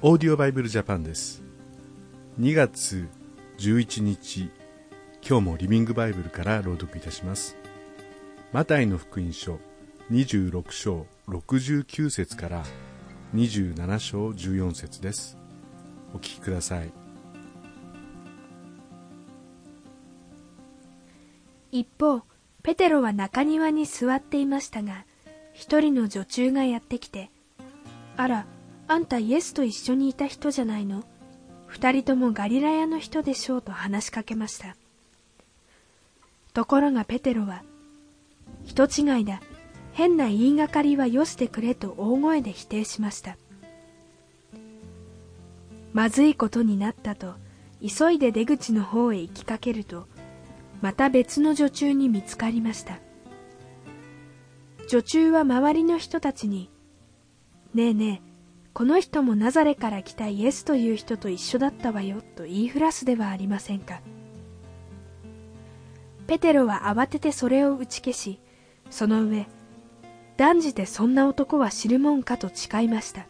オーディオバイブルジャパンです。2月11日今日もリビングバイブルから朗読いたします。マタイの福音書26章69節から27章14節です。お聞きください。一方ペテロは中庭に座っていましたが一人の女中がやってきて「あらあんたイエスと一緒にいた人じゃないの？二人ともガリラヤの人でしょうと話しかけました。ところがペテロは、人違いだ、変な言いがかりはよしてくれと大声で否定しました。まずいことになったと、急いで出口の方へ行きかけると、また別の女中に見つかりました。女中は周りの人たちに、ねえねえ、この人もナザレから来たイエスという人と一緒だったわよと言いふらすではありませんか？ペテロは慌ててそれを打ち消しその上断じてそんな男は知るもんかと誓いました。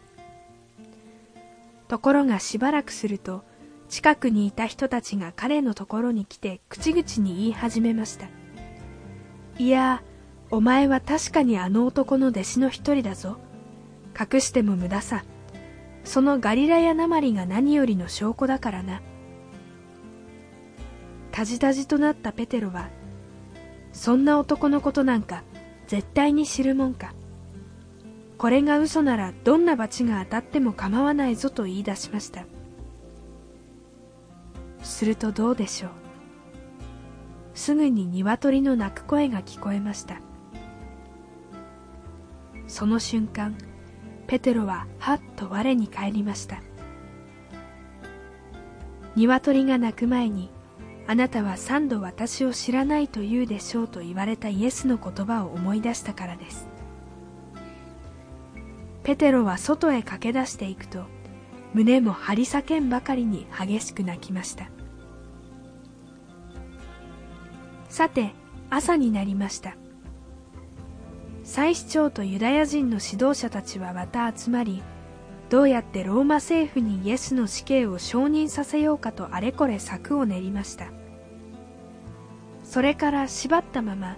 ところがしばらくすると近くにいた人たちが彼のところに来て口々に言い始めました。いやお前は確かにあの男の弟子の一人だぞ。隠しても無駄さ。そのガリラヤなまりが何よりの証拠だからな。たじたじとなったペテロはそんな男のことなんか絶対に知るもんか。これが嘘ならどんな罰が当たっても構わないぞと言い出しました。するとどうでしょう。すぐに鶏の鳴く声が聞こえました。その瞬間ペテロははっと我に返りました。鶏が鳴く前にあなたは三度私を知らないと言うでしょうと言われたイエスの言葉を思い出したからです。ペテロは外へ駆け出していくと胸も張り裂けんばかりに激しく泣きました。さて朝になりました。祭司長とユダヤ人の指導者たちはまた集まりどうやってローマ政府にイエスの死刑を承認させようかとあれこれ策を練りました。それから縛ったまま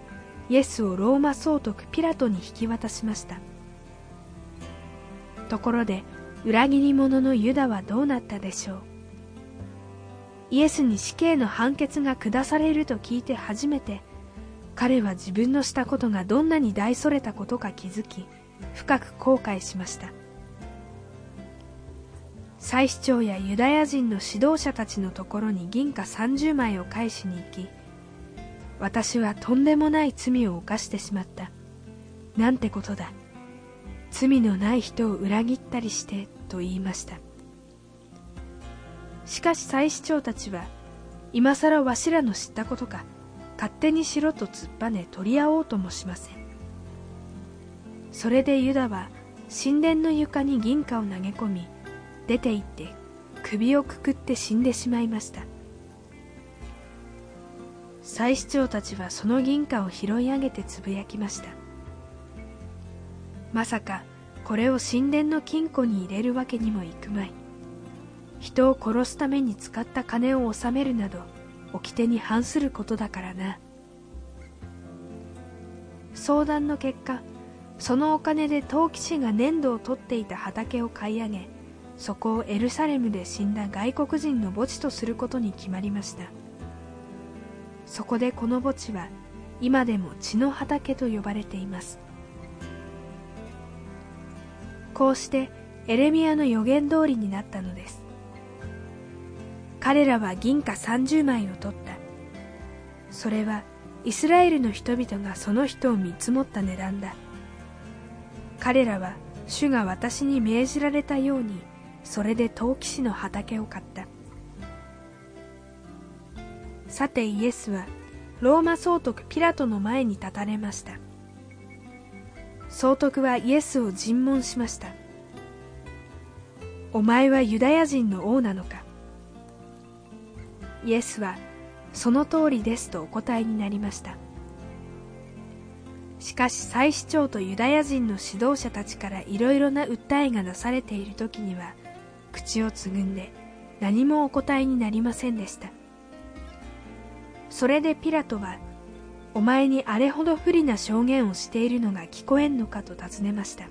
イエスをローマ総督ピラトに引き渡しました。ところで裏切り者のユダはどうなったでしょう？イエスに死刑の判決が下されると聞いて初めて彼は自分のしたことがどんなに大それたことか気づき深く後悔しました。祭司長やユダヤ人の指導者たちのところに銀貨30枚を返しに行き私はとんでもない罪を犯してしまった。なんてことだ。罪のない人を裏切ったりしてと言いました。しかし祭司長たちは今さらわしらの知ったことか勝手にしろと突っぱね取り合おうともしません。それでユダは神殿の床に銀貨を投げ込み出て行って首をくくって死んでしまいました。祭司長たちはその銀貨を拾い上げてつぶやきました。まさかこれを神殿の金庫に入れるわけにもいくまい。人を殺すために使った金を納めるなど掟に反することだからな相談の結果そのお金で陶器師が粘土を取っていた畑を買い上げそこをエルサレムで死んだ外国人の墓地とすることに決まりました。そこでこの墓地は今でも血の畑と呼ばれています。こうしてエレミアの予言通りになったのです。彼らは銀貨30枚を取った。それはイスラエルの人々がその人を見積もった値段だ。彼らは主が私に命じられたようにそれで陶器師の畑を買った。さてイエスはローマ総督ピラトの前に立たれました。総督はイエスを尋問しました。お前はユダヤ人の王なのか？イエスはその通りですとお答えになりました。しかし祭司長とユダヤ人の指導者たちからいろいろな訴えがなされている時には口をつぐんで何もお答えになりませんでした。それでピラトはお前にあれほど不利な証言をしているのが聞こえんのかと尋ねました。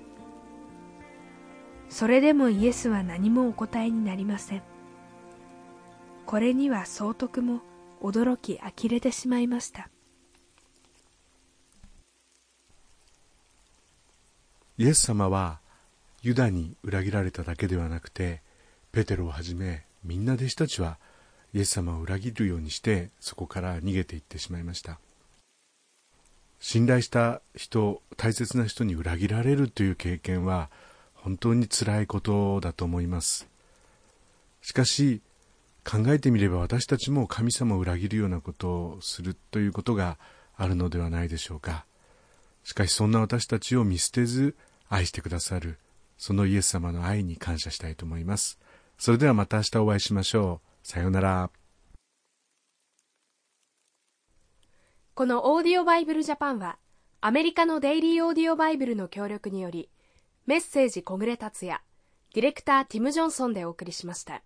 それでもイエスは何もお答えになりません。これには総督も驚き呆れてしまいました。イエス様はユダに裏切られただけではなくてペテロをはじめみんな弟子たちはイエス様を裏切るようにしてそこから逃げていってしまいました。信頼した人大切な人に裏切られるという経験は本当につらいことだと思います。しかし考えてみれば私たちも神様を裏切るようなことをするということがあるのではないでしょうか。しかしそんな私たちを見捨てず愛してくださるそのイエス様の愛に感謝したいと思います。それではまた明日お会いしましょう。さようなら。このオーディオバイブルジャパンはアメリカのデイリーオーディオバイブルの協力によりメッセージ小暮達也ディレクターティム・ジョンソンでお送りしました。